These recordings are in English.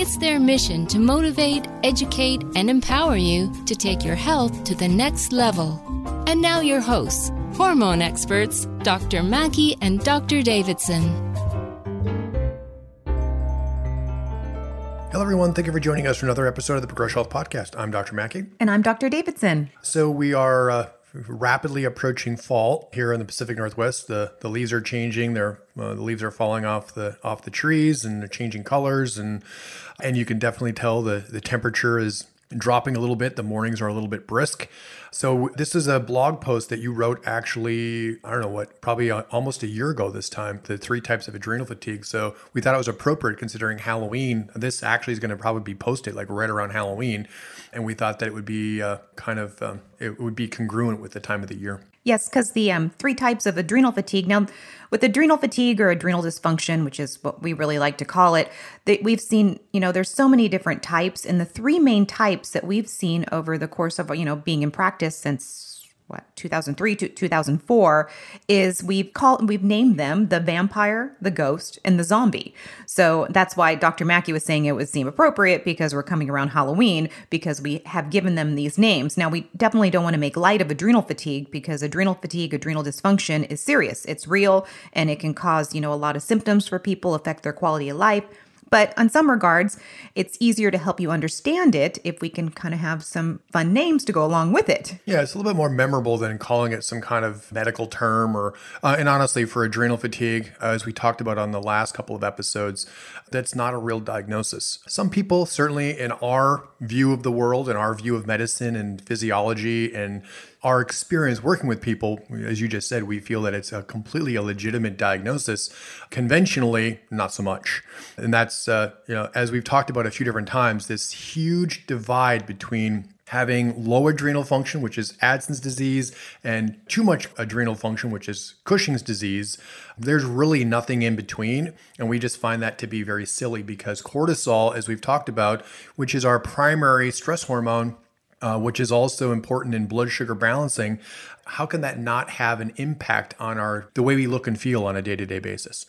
It's their mission to motivate, educate, and empower you to take your health to the next level. And now, your hosts, hormone experts, Dr. Mackey and Dr. Davidson. Hello, everyone. Thank you for joining us for another episode of the Progress Health Podcast. I'm Dr. Mackey. And I'm Dr. Davidson. So, we are uh, rapidly approaching fall here in the Pacific Northwest. The the leaves are changing. They're uh, the leaves are falling off the off the trees and they're changing colors and and you can definitely tell the the temperature is dropping a little bit. The mornings are a little bit brisk. So this is a blog post that you wrote actually, I don't know what, probably almost a year ago this time, the three types of adrenal fatigue. So we thought it was appropriate considering Halloween. This actually is going to probably be posted like right around Halloween. And we thought that it would be uh, kind of, um, it would be congruent with the time of the year. Yes, because the um, three types of adrenal fatigue. Now, with adrenal fatigue or adrenal dysfunction, which is what we really like to call it, that we've seen, you know, there's so many different types, and the three main types that we've seen over the course of, you know, being in practice since what 2003 to 2004 is we've called we've named them the vampire the ghost and the zombie. So that's why dr mackey was saying it would seem appropriate because we're coming around halloween because we have given them these names. Now we definitely don't want to make light of adrenal fatigue because adrenal fatigue adrenal dysfunction is serious. It's real and it can cause you know a lot of symptoms for people affect their quality of life but on some regards, it's easier to help you understand it if we can kind of have some fun names to go along with it. Yeah, it's a little bit more memorable than calling it some kind of medical term or, uh, and honestly, for adrenal fatigue, uh, as we talked about on the last couple of episodes, that's not a real diagnosis. Some people, certainly in our view of the world in our view of medicine and physiology and our experience working with people, as you just said, we feel that it's a completely a legitimate diagnosis. Conventionally, not so much. And that's, uh, you know, as we've talked about a few different times, this huge divide between having low adrenal function, which is Addison's disease, and too much adrenal function, which is Cushing's disease. There's really nothing in between. And we just find that to be very silly because cortisol, as we've talked about, which is our primary stress hormone, uh, which is also important in blood sugar balancing, how can that not have an impact on our the way we look and feel on a day-to-day basis?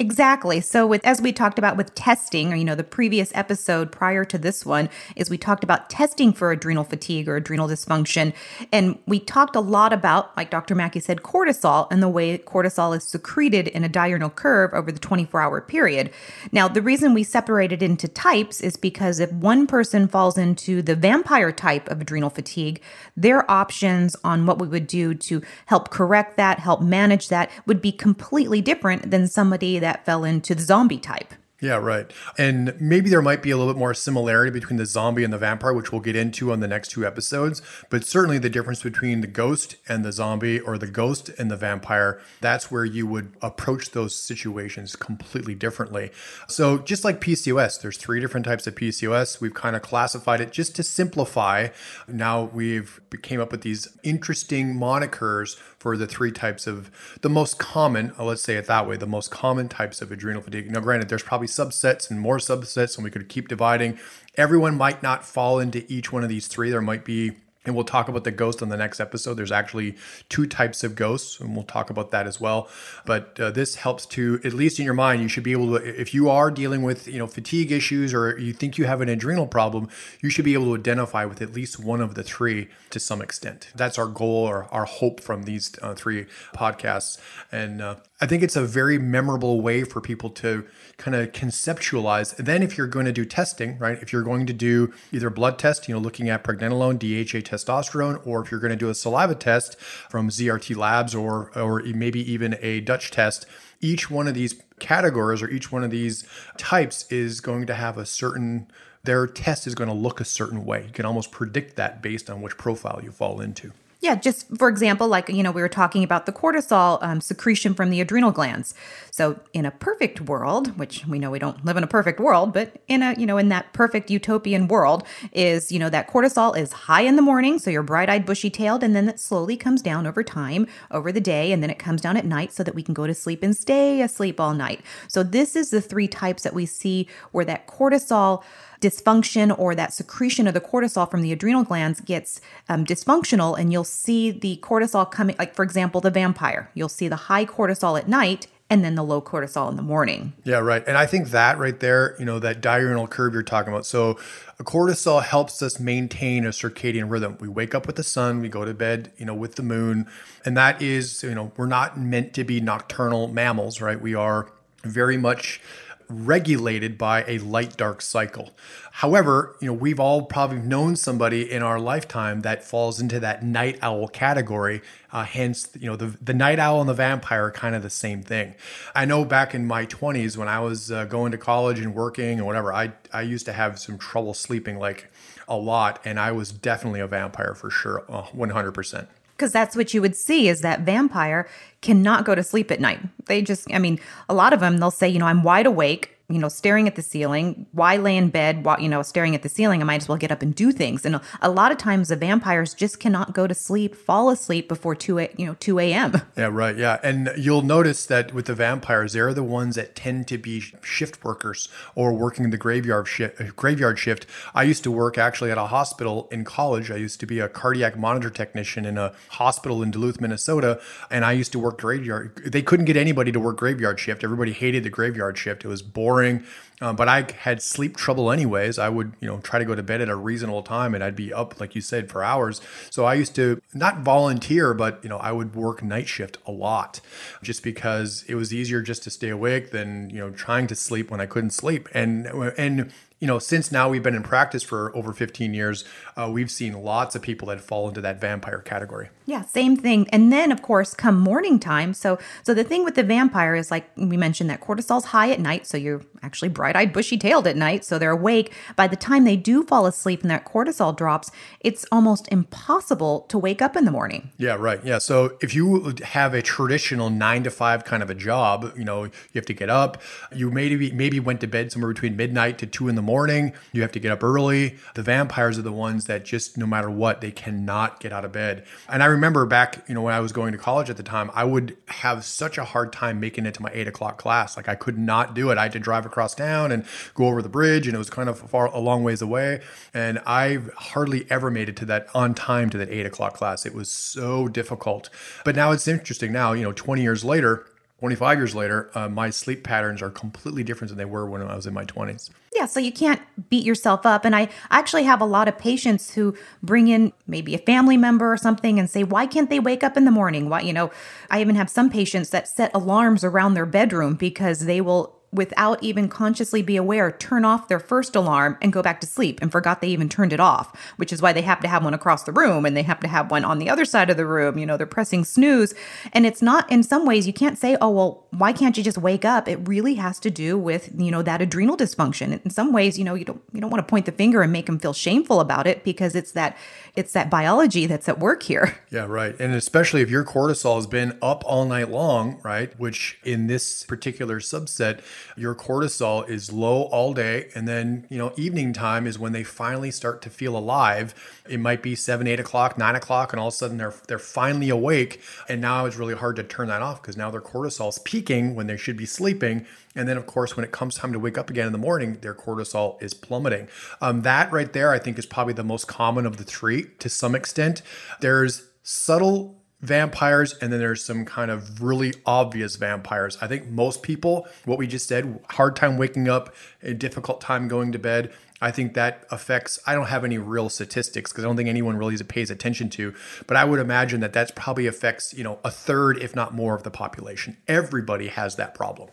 Exactly. So with as we talked about with testing, or you know, the previous episode prior to this one is we talked about testing for adrenal fatigue or adrenal dysfunction. And we talked a lot about, like Dr. Mackey said, cortisol and the way cortisol is secreted in a diurnal curve over the 24-hour period. Now, the reason we separated into types is because if one person falls into the vampire type of adrenal fatigue, their options on what we would do to help correct that, help manage that would be completely different than somebody that that fell into the zombie type. Yeah, right. And maybe there might be a little bit more similarity between the zombie and the vampire, which we'll get into on the next two episodes. But certainly the difference between the ghost and the zombie or the ghost and the vampire, that's where you would approach those situations completely differently. So just like PCOS, there's three different types of PCOS. We've kind of classified it just to simplify. Now we've came up with these interesting monikers for the three types of the most common, uh, let's say it that way, the most common types of adrenal fatigue. Now, granted, there's probably subsets and more subsets, and we could keep dividing. Everyone might not fall into each one of these three. There might be and we'll talk about the ghost on the next episode. There's actually two types of ghosts, and we'll talk about that as well. But uh, this helps to, at least in your mind, you should be able to, if you are dealing with, you know, fatigue issues or you think you have an adrenal problem, you should be able to identify with at least one of the three to some extent. That's our goal or our hope from these uh, three podcasts. And uh, I think it's a very memorable way for people to kind of conceptualize. then, if you're going to do testing, right, if you're going to do either blood test, you know, looking at pregnenolone, DHEA, testosterone, or if you're going to do a saliva test from ZRT Labs or or maybe even a Dutch test, each one of these categories or each one of these types is going to have a certain their test is going to look a certain way. You can almost predict that based on which profile you fall into. Yeah, just for example, like, you know, we were talking about the cortisol um, secretion from the adrenal glands. So, in a perfect world, which we know we don't live in a perfect world, but in a, you know, in that perfect utopian world, is, you know, that cortisol is high in the morning. So you're bright eyed, bushy tailed, and then it slowly comes down over time, over the day, and then it comes down at night so that we can go to sleep and stay asleep all night. So, this is the three types that we see where that cortisol dysfunction or that secretion of the cortisol from the adrenal glands gets um, dysfunctional and you'll see the cortisol coming like for example the vampire you'll see the high cortisol at night and then the low cortisol in the morning. Yeah, right. And I think that right there, you know, that diurnal curve you're talking about. So, a cortisol helps us maintain a circadian rhythm. We wake up with the sun, we go to bed, you know, with the moon, and that is, you know, we're not meant to be nocturnal mammals, right? We are very much regulated by a light dark cycle. However, you know, we've all probably known somebody in our lifetime that falls into that night owl category. Uh, hence, you know, the, the night owl and the vampire are kind of the same thing. I know back in my 20s when I was uh, going to college and working and whatever, I, I used to have some trouble sleeping like a lot. And I was definitely a vampire for sure, uh, 100% because that's what you would see is that vampire cannot go to sleep at night. They just, I mean, a lot of them, they'll say, you know, I'm wide awake you know, staring at the ceiling. Why lay in bed while, you know, staring at the ceiling? I might as well get up and do things. And a lot of times the vampires just cannot go to sleep, fall asleep before 2 a, you know, 2 a.m. Yeah, right. Yeah. And you'll notice that with the vampires, they're the ones that tend to be shift workers or working in the graveyard shift, graveyard shift. I used to work actually at a hospital in college. I used to be a cardiac monitor technician in a hospital in Duluth, Minnesota. And I used to work graveyard. They couldn't get anybody to work graveyard shift. Everybody hated the graveyard shift. It was boring boring. Uh, but I had sleep trouble anyways. I would, you know, try to go to bed at a reasonable time and I'd be up, like you said, for hours. So I used to not volunteer, but, you know, I would work night shift a lot just because it was easier just to stay awake than, you know, trying to sleep when I couldn't sleep. And, and, you know, since now we've been in practice for over 15 years, uh, we've seen lots of people that fall into that vampire category. Yeah, same thing. And then, of course, come morning time. So, so the thing with the vampire is like we mentioned that cortisol's high at night, so you're actually bright-eyed, bushy-tailed at night, so they're awake. By the time they do fall asleep and that cortisol drops, it's almost impossible to wake up in the morning. Yeah, right. Yeah. So if you have a traditional nine to five kind of a job, you know, you have to get up. You maybe maybe went to bed somewhere between midnight to two in the morning. You have to get up early. The vampires are the ones that just no matter what, they cannot get out of bed. And I remember back, you know, when I was going to college at the time, I would have such a hard time making it to my eight o'clock class. Like I could not do it. I had to drive across town and go over the bridge, and it was kind of far a long ways away. And I hardly ever made it to that on time to that eight o'clock class. It was so difficult. But now it's interesting. Now, you know, 20 years later, 25 years later, uh, my sleep patterns are completely different than they were when I was in my 20s. Yeah, so you can't beat yourself up. And I actually have a lot of patients who bring in maybe a family member or something and say, why can't they wake up in the morning? Why, you know, I even have some patients that set alarms around their bedroom because they will without even consciously be aware turn off their first alarm and go back to sleep and forgot they even turned it off which is why they have to have one across the room and they have to have one on the other side of the room you know they're pressing snooze and it's not in some ways you can't say oh well why can't you just wake up it really has to do with you know that adrenal dysfunction in some ways you know you don't you don't want to point the finger and make them feel shameful about it because it's that it's that biology that's at work here. Yeah, right. And especially if your cortisol has been up all night long, right? Which in this particular subset, your cortisol is low all day. And then, you know, evening time is when they finally start to feel alive. It might be seven, eight o'clock, nine o'clock, and all of a sudden they're they're finally awake. And now it's really hard to turn that off because now their cortisol is peaking when they should be sleeping. And then, of course, when it comes time to wake up again in the morning, their cortisol is plummeting. Um, that right there, I think, is probably the most common of the three to some extent. There's subtle vampires and then there's some kind of really obvious vampires. I think most people, what we just said, hard time waking up, a difficult time going to bed. I think that affects, I don't have any real statistics because I don't think anyone really pays attention to, but I would imagine that that's probably affects, you know, a third, if not more of the population. Everybody has that problem.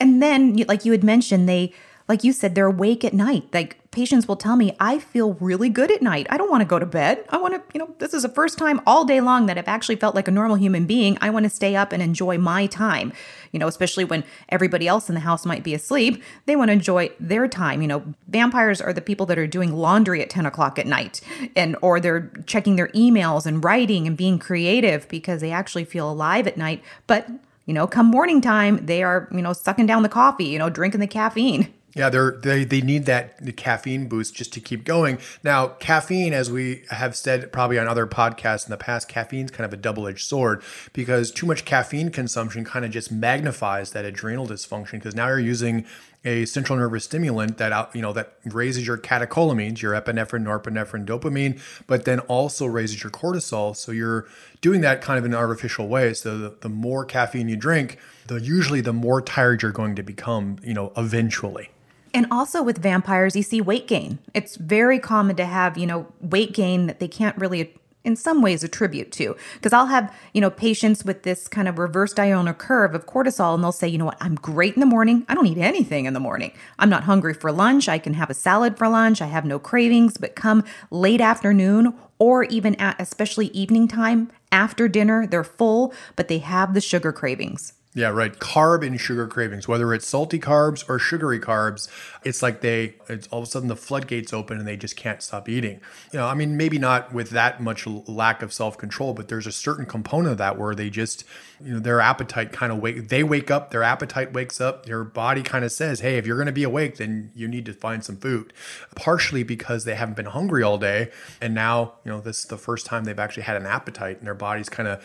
And then, like you had mentioned, they like you said, they're awake at night. Like patients will tell me, I feel really good at night. I don't want to go to bed. I want to, you know, this is the first time all day long that I've actually felt like a normal human being. I want to stay up and enjoy my time, you know, especially when everybody else in the house might be asleep. They want to enjoy their time. You know, vampires are the people that are doing laundry at 10 o'clock at night and, or they're checking their emails and writing and being creative because they actually feel alive at night. But you know, come morning time, they are, you know, sucking down the coffee, you know, drinking the caffeine. Yeah, they they need that caffeine boost just to keep going. Now, caffeine, as we have said probably on other podcasts in the past, caffeine's kind of a double-edged sword because too much caffeine consumption kind of just magnifies that adrenal dysfunction because now you're using a central nervous stimulant that you know that raises your catecholamines, your epinephrine, norepinephrine, dopamine, but then also raises your cortisol. So you're doing that kind of in an artificial way. So the, the more caffeine you drink, the usually the more tired you're going to become, you know, eventually. And also with vampires, you see weight gain. It's very common to have, you know, weight gain that they can't really in some ways attribute to. Because i'll have you know patients with this kind of reverse diurnal curve of cortisol and they'll say you know what? I'm great in the morning. I don't eat anything in the morning. I'm not hungry for lunch. I can have a salad for lunch. I have no cravings. But come late afternoon or even at especially evening time after dinner they're full but they have the sugar cravings yeah, right. Carb and sugar cravings, whether it's salty carbs or sugary carbs, it's like they, it's all of a sudden the floodgates open and they just can't stop eating. You know, I mean, maybe not with that much lack of self control, but there's a certain component of that where they just, you know, their appetite kind of wake, they wake up, their appetite wakes up, their body kind of says, hey, if you're going to be awake, then you need to find some food. Partially because they haven't been hungry all day. And now, you know, this is the first time they've actually had an appetite and their body's kind of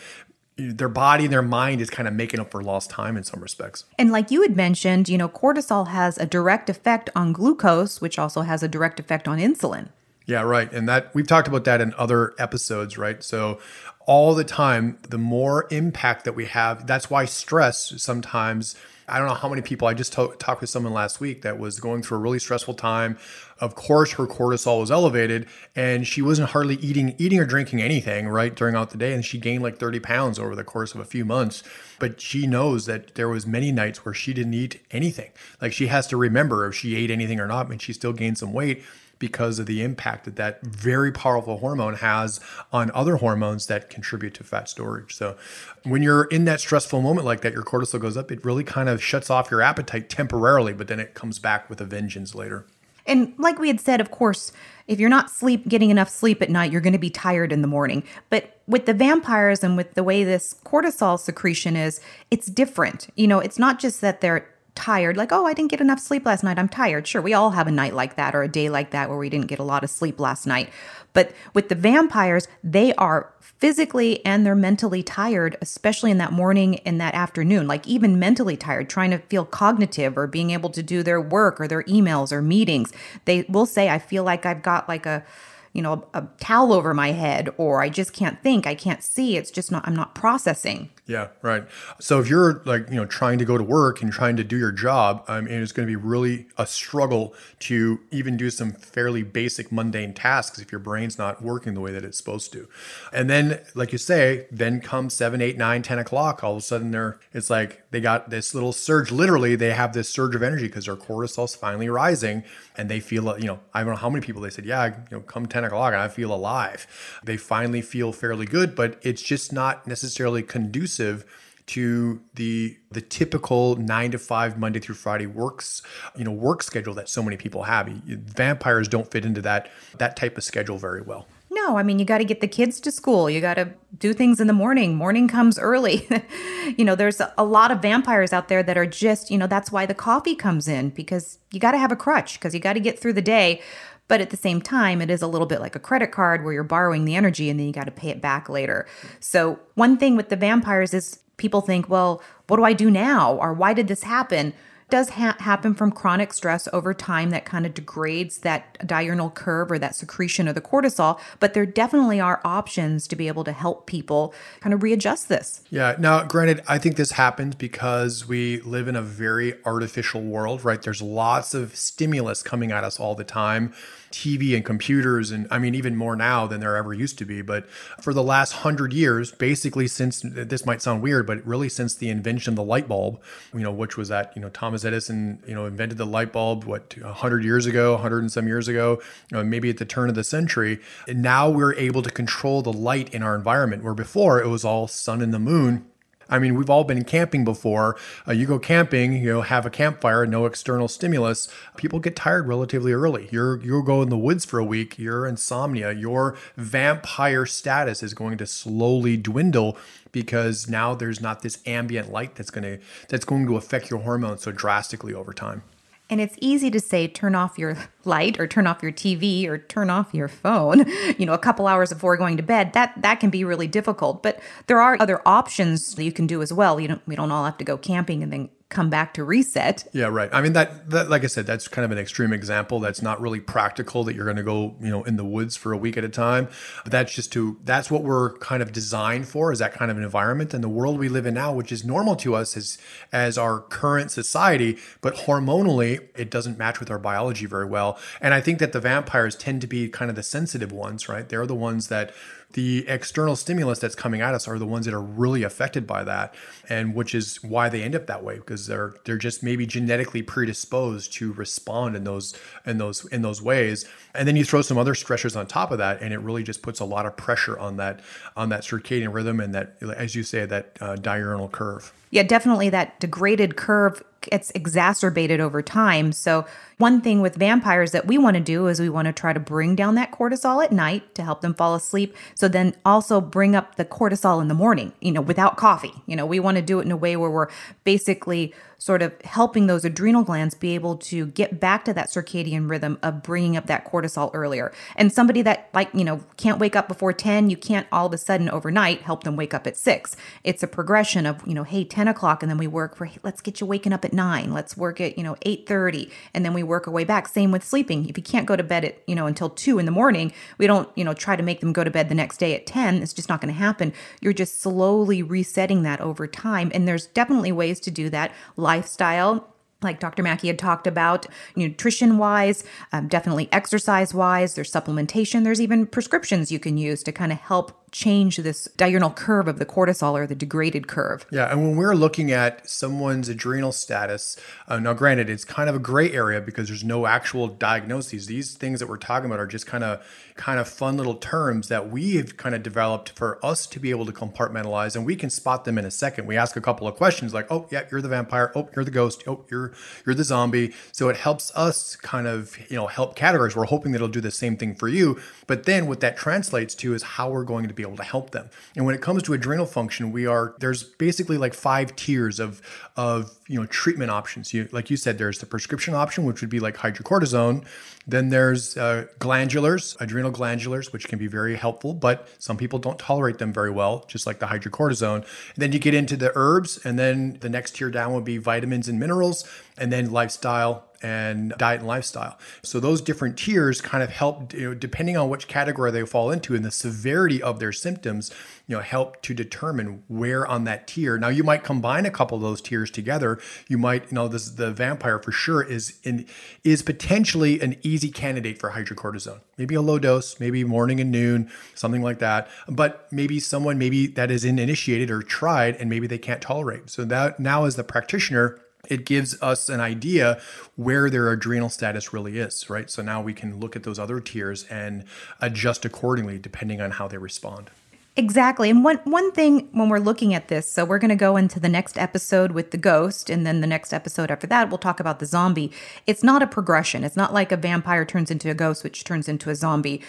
their body and their mind is kind of making up for lost time in some respects. And like you had mentioned, you know, cortisol has a direct effect on glucose, which also has a direct effect on insulin. Yeah, right. And that we've talked about that in other episodes, right? So all the time, the more impact that we have, that's why stress sometimes I don't know how many people I just talked with someone last week that was going through a really stressful time. Of course, her cortisol was elevated, and she wasn't hardly eating, eating or drinking anything right during out the day, and she gained like thirty pounds over the course of a few months. But she knows that there was many nights where she didn't eat anything. Like she has to remember if she ate anything or not, and she still gained some weight because of the impact that that very powerful hormone has on other hormones that contribute to fat storage. So when you're in that stressful moment like that, your cortisol goes up, it really kind of shuts off your appetite temporarily, but then it comes back with a vengeance later. And like we had said, of course, if you're not sleep getting enough sleep at night, you're going to be tired in the morning. But with the vampires and with the way this cortisol secretion is, it's different. You know, it's not just that they're tired, like, oh, I didn't get enough sleep last night. I'm tired. Sure, we all have a night like that or a day like that where we didn't get a lot of sleep last night. But with the vampires, they are physically and they're mentally tired, especially in that morning and that afternoon, like even mentally tired, trying to feel cognitive or being able to do their work or their emails or meetings. They will say, I feel like I've got like a, you know, a, a towel over my head, or I just can't think, I can't see. It's just not, I'm not processing. Yeah, right. So if you're like, you know, trying to go to work and trying to do your job, I mean, it's going to be really a struggle to even do some fairly basic mundane tasks if your brain's not working the way that it's supposed to. And then, like you say, then come seven, eight, nine, 10 o'clock, all of a sudden they're, it's like they got this little surge. Literally, they have this surge of energy because their cortisol's finally rising and they feel, you know, I don't know how many people they said, yeah, you know, come 10 o'clock and I feel alive. They finally feel fairly good, but it's just not necessarily conducive conducive to the the typical nine to five Monday through Friday works you know work schedule that so many people have. Vampires don't fit into that that type of schedule very well. No, I mean you got to get the kids to school. You got to do things in the morning. Morning comes early. you know, there's a lot of vampires out there that are just you know that's why the coffee comes in because you got to have a crutch because you got to get through the day. But at the same time, it is a little bit like a credit card where you're borrowing the energy and then you got to pay it back later. So, one thing with the vampires is people think, well, what do I do now? Or why did this happen? Does ha- happen from chronic stress over time that kind of degrades that diurnal curve or that secretion of the cortisol, but there definitely are options to be able to help people kind of readjust this. Yeah. Now, granted, I think this happens because we live in a very artificial world, right? There's lots of stimulus coming at us all the time TV and computers, and I mean, even more now than there ever used to be. But for the last hundred years, basically since this might sound weird, but really since the invention of the light bulb, you know, which was that, you know, Thomas Edison, you know, invented the light bulb, what, 100 years ago, 100 and some years ago, you know, maybe at the turn of the century. And now we're able to control the light in our environment, where before it was all sun and the moon I mean, we've all been camping before. Uh, you go camping, you know, have a campfire, no external stimulus. People get tired relatively early. You're you go in the woods for a week. Your insomnia, your vampire status is going to slowly dwindle because now there's not this ambient light that's going to that's going to affect your hormones so drastically over time. And it's easy to say, turn off your light or turn off your TV or turn off your phone, you know, a couple hours before going to bed. That that can be really difficult. But there are other options that you can do as well. You don't we don't all have to go camping and then come back to reset. Yeah, right. I mean that, that like I said, that's kind of an extreme example. That's not really practical that you're going to go, you know, in the woods for a week at a time. But that's just to that's what we're kind of designed for is that kind of an environment and the world we live in now, which is normal to us as as our current society, but hormonally it doesn't match with our biology very well. And I think that the vampires tend to be kind of the sensitive ones, right? They're the ones that the external stimulus that's coming at us are the ones that are really affected by that and which is why they end up that way because they're they're just maybe genetically predisposed to respond in those in those in those ways. And then you throw some other stressors on top of that and it really just puts a lot of pressure on that on that circadian rhythm and that as you say that uh, diurnal curve yeah definitely that degraded curve gets exacerbated over time so one thing with vampires that we want to do is we want to try to bring down that cortisol at night to help them fall asleep. So then also bring up the cortisol in the morning, you know, without coffee. You know, we want to do it in a way where we're basically sort of helping those adrenal glands be able to get back to that circadian rhythm of bringing up that cortisol earlier. And somebody that, like, you know, can't wake up before 10, you can't all of a sudden overnight help them wake up at 6. It's a progression of, you know, hey, 10 o'clock, and then we work for, hey, let's get you waking up at 9. Let's work at, you know, 8.30, and then we work our way back. Same with sleeping. If you can't go to bed at, you know, until 2 in the morning, we don't, you know, try to make them go to bed the next day at 10. It's just not going to happen. You're just slowly resetting that over time. And there's definitely ways to do that lifestyle like Dr. Mackey had talked about, nutrition wise, um, definitely exercise wise, there's supplementation, there's even prescriptions you can use to kind of help change this diurnal curve of the cortisol or the degraded curve. Yeah, and when we're looking at someone's adrenal status, uh, now granted, it's kind of a gray area because there's no actual diagnoses. These things that we're talking about are just kind of kind of fun little terms that we've kind of developed for us to be able to compartmentalize, and we can spot them in a second. We ask a couple of questions like, "Oh, yeah, you're the vampire. Oh, you're the ghost. Oh, you're you're the zombie." So it helps us kind of you know help categorize. We're hoping that it'll do the same thing for you, but then what that translates to is how we're going to be able to help them. And when it comes to adrenal function, we are there's basically like five tiers of of you know treatment options. You like you said, there's the prescription option, which would be like hydrocortisone. Then there's uh, glandulars, adrenal glandulars, which can be very helpful, but some people don't tolerate them very well, just like the hydrocortisone. And then you get into the herbs, and then the next tier down would be vitamins and minerals, and then lifestyle and diet and lifestyle. So those different tiers kind of help, you know, depending on which category they fall into and the severity of their symptoms, you know, help to determine where on that tier. Now you might combine a couple of those tiers together. You might, you know, this the vampire for sure is in is potentially an easy candidate for hydrocortisone. Maybe a low dose, maybe morning and noon, something like that. But maybe someone maybe that is initiated or tried and maybe they can't tolerate. So that now as the practitioner it gives us an idea where their adrenal status really is, right? So now we can look at those other tiers and adjust accordingly depending on how they respond. Exactly. And one one thing when we're looking at this, so we're going to go into the next episode with the ghost and then the next episode after that we'll talk about the zombie. It's not a progression. It's not like a vampire turns into a ghost which turns into a zombie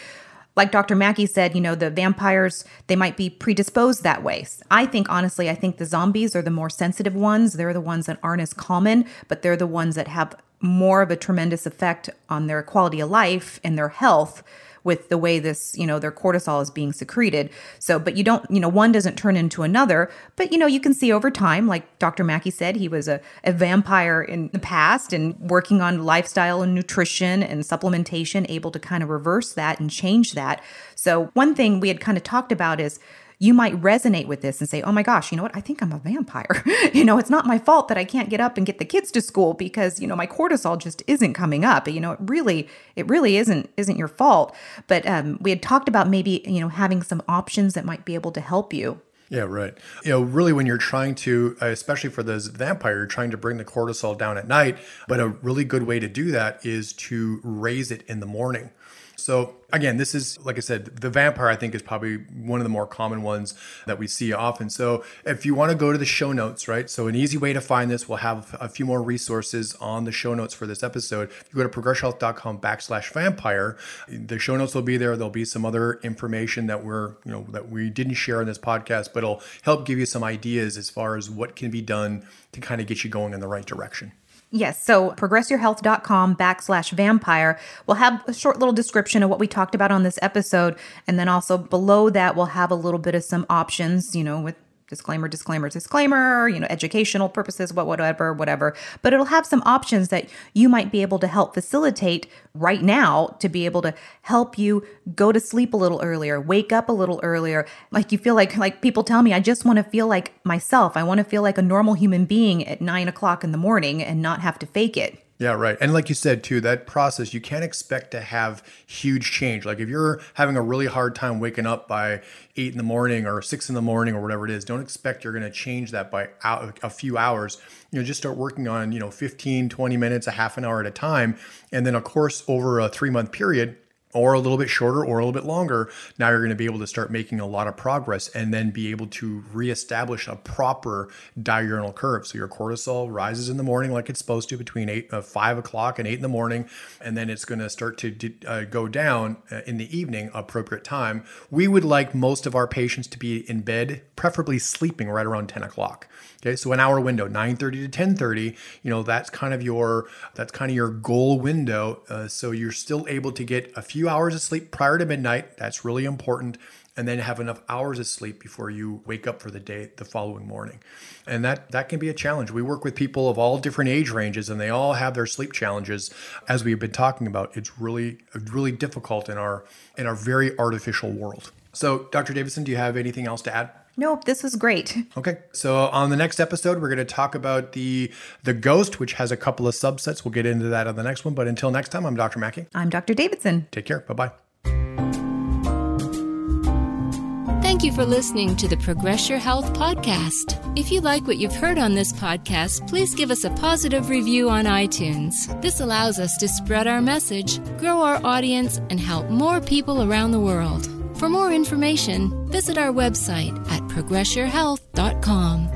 like Dr. Mackey said, you know, the vampires, they might be predisposed that way. I think, honestly, I think the zombies are the more sensitive ones. They're the ones that aren't as common, but they're the ones that have more of a tremendous effect on their quality of life and their health with the way this, you know, their cortisol is being secreted. So, but you don't, you know, one doesn't turn into another, but, you know, you can see over time, like Dr. Mackey said, he was a, a vampire in the past and working on lifestyle and nutrition and supplementation, able to kind of reverse that and change that. So, one thing we had kind of talked about is, you might resonate with this and say, oh my gosh, you know what? I think I'm a vampire. you know, it's not my fault that I can't get up and get the kids to school because, you know, my cortisol just isn't coming up. You know, it really, it really isn't, isn't your fault. But um, we had talked about maybe, you know, having some options that might be able to help you. Yeah, right. You know, really, when you're trying to, especially for those vampire, you're trying to bring the cortisol down at night. But a really good way to do that is to raise it in the morning. So again, this is like I said, the vampire I think is probably one of the more common ones that we see often. So if you want to go to the show notes, right? So an easy way to find this, we'll have a few more resources on the show notes for this episode. If you go to progressyourhealth.com backslash vampire, the show notes will be there. There'll be some other information that we're, you know, that we didn't share in this podcast, but it'll help give you some ideas as far as what can be done to kind of get you going in the right direction. Yes. So progressyourhealth.com backslash vampire We'll have a short little description of what we talked about on this episode. And then also below that, we'll have a little bit of some options, you know, with disclaimer, disclaimer, disclaimer, you know, educational purposes, what, whatever, whatever. But it'll have some options that you might be able to help facilitate right now to be able to help you go to sleep a little earlier, wake up a little earlier. Like you feel like, like people tell me, I just want to feel like myself. I want to feel like a normal human being at nine o'clock in the morning and not have to fake it. Yeah, right. And like you said too, that process you can't expect to have huge change. Like if you're having a really hard time waking up by eight in the morning or six in the morning or whatever it is, don't expect you're going to change that by a few hours. You know, just start working on, you know, 15, 20 minutes, a half an hour at a time. And then of course, over a three month period, or a little bit shorter or a little bit longer, now you're going to be able to start making a lot of progress and then be able to reestablish a proper diurnal curve. So your cortisol rises in the morning like it's supposed to between eight, uh, five o'clock and eight in the morning, and then it's going to start to uh, go down uh, in the evening, appropriate time. We would like most of our patients to be in bed, preferably sleeping right around 10 o'clock. Okay, so an hour window, 9:30 to 10:30. You know that's kind of your that's kind of your goal window. Uh, so you're still able to get a few hours of sleep prior to midnight. That's really important, and then have enough hours of sleep before you wake up for the day the following morning. And that that can be a challenge. We work with people of all different age ranges, and they all have their sleep challenges. As we've been talking about, it's really really difficult in our in our very artificial world. So, Dr. Davidson, do you have anything else to add? Nope, this is great. Okay. So on the next episode, we're going to talk about the the ghost, which has a couple of subsets. We'll get into that on the next one. But until next time, I'm Dr. Mackey. I'm Dr. Davidson. Take care. Bye bye. Thank you for listening to the Progress Your Health podcast. If you like what you've heard on this podcast, please give us a positive review on iTunes. This allows us to spread our message, grow our audience, and help more people around the world. For more information, visit our website at progressyourhealth.com.